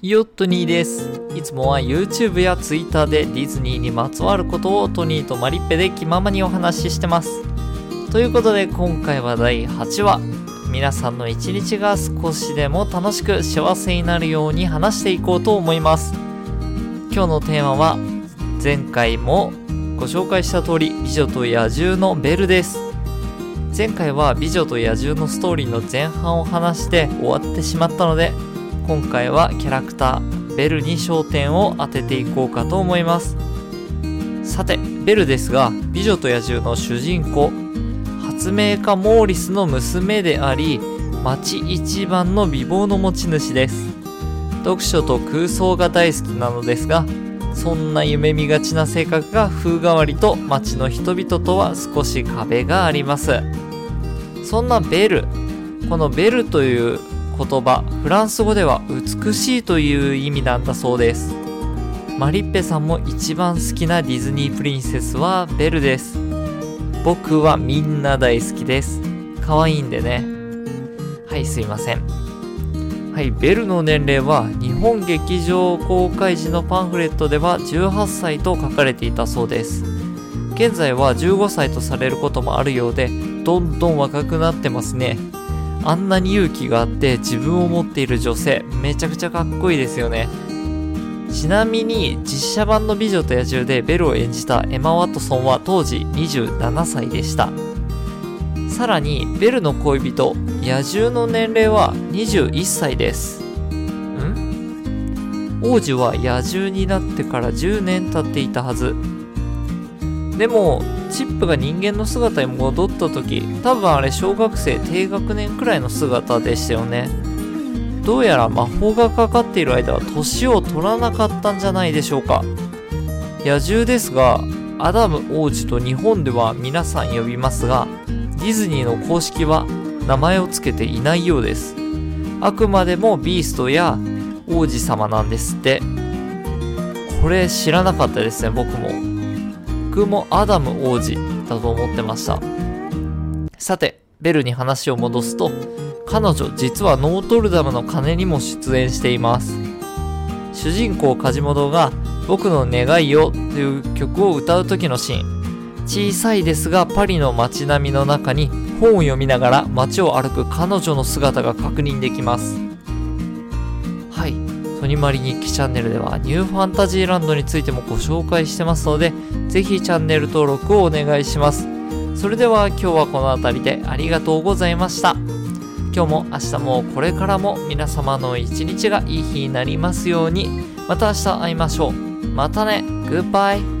ヨットニーです。いつもは YouTube や Twitter でディズニーにまつわることをトニーとマリッペで気ままにお話ししてます。ということで今回は第8話。皆さんの一日が少しでも楽しく幸せになるように話していこうと思います。今日のテーマは前回もご紹介した通り美女と野獣のベルです。前回は美女と野獣のストーリーの前半を話して終わってしまったので今回はキャラクターベルに焦点を当てていこうかと思います。さてベルですが美女と野獣の主人公発明家モーリスの娘であり町一番の美貌の持ち主です。読書と空想が大好きなのですがそんな夢見がちな性格が風変わりと町の人々とは少し壁があります。そんなベルこのベルという言葉フランス語では美しいという意味なんだそうです。マリッペさんも一番好きなディズニープリンセスはベルです。僕はみんな大好きです。可愛いんでね。はいすいません。はいベルの年齢は日本劇場公開時のパンフレットでは18歳と書かれていたそうです。現在は15歳とされることもあるようでどんどん若くなってますね。あんなに勇気があって自分を持っている女性めちゃくちゃかっこいいですよね。ちなみに実写版の美女と野獣でベルを演じたエマ・ワトソンは当時27歳でした。さらにベルの恋人野獣の年齢は21歳です。ん？王子は野獣になってから10年経っていたはず。でもチップが人間の姿に戻った時多分あれ小学生低学年くらいの姿でしたよね。どうやら魔法がかかっている間は年を取らなかったんじゃないでしょうか。野獣ですがアダム王子と日本では皆さん呼びますがディズニーの公式は名前を付けていないようです。あくまでもビーストや王子様なんですって。これ知らなかったですね僕も。僕もアダム王子だと思ってました。さてベルに話を戻すと彼女実はノートルダムの鐘にも出演しています。主人公カジモドが「僕の願いよ」という曲を歌う時のシーン。小さいですがパリの街並みの中に本を読みながら街を歩く彼女の姿が確認できます。ソニマリ日記チャンネルではニューファンタジーランドについてもご紹介してますのでぜひチャンネル登録をお願いします。それでは今日はこの辺りでありがとうございました。今日も明日もこれからも皆様の一日がいい日になりますように。また明日会いましょう。またね。グッバイ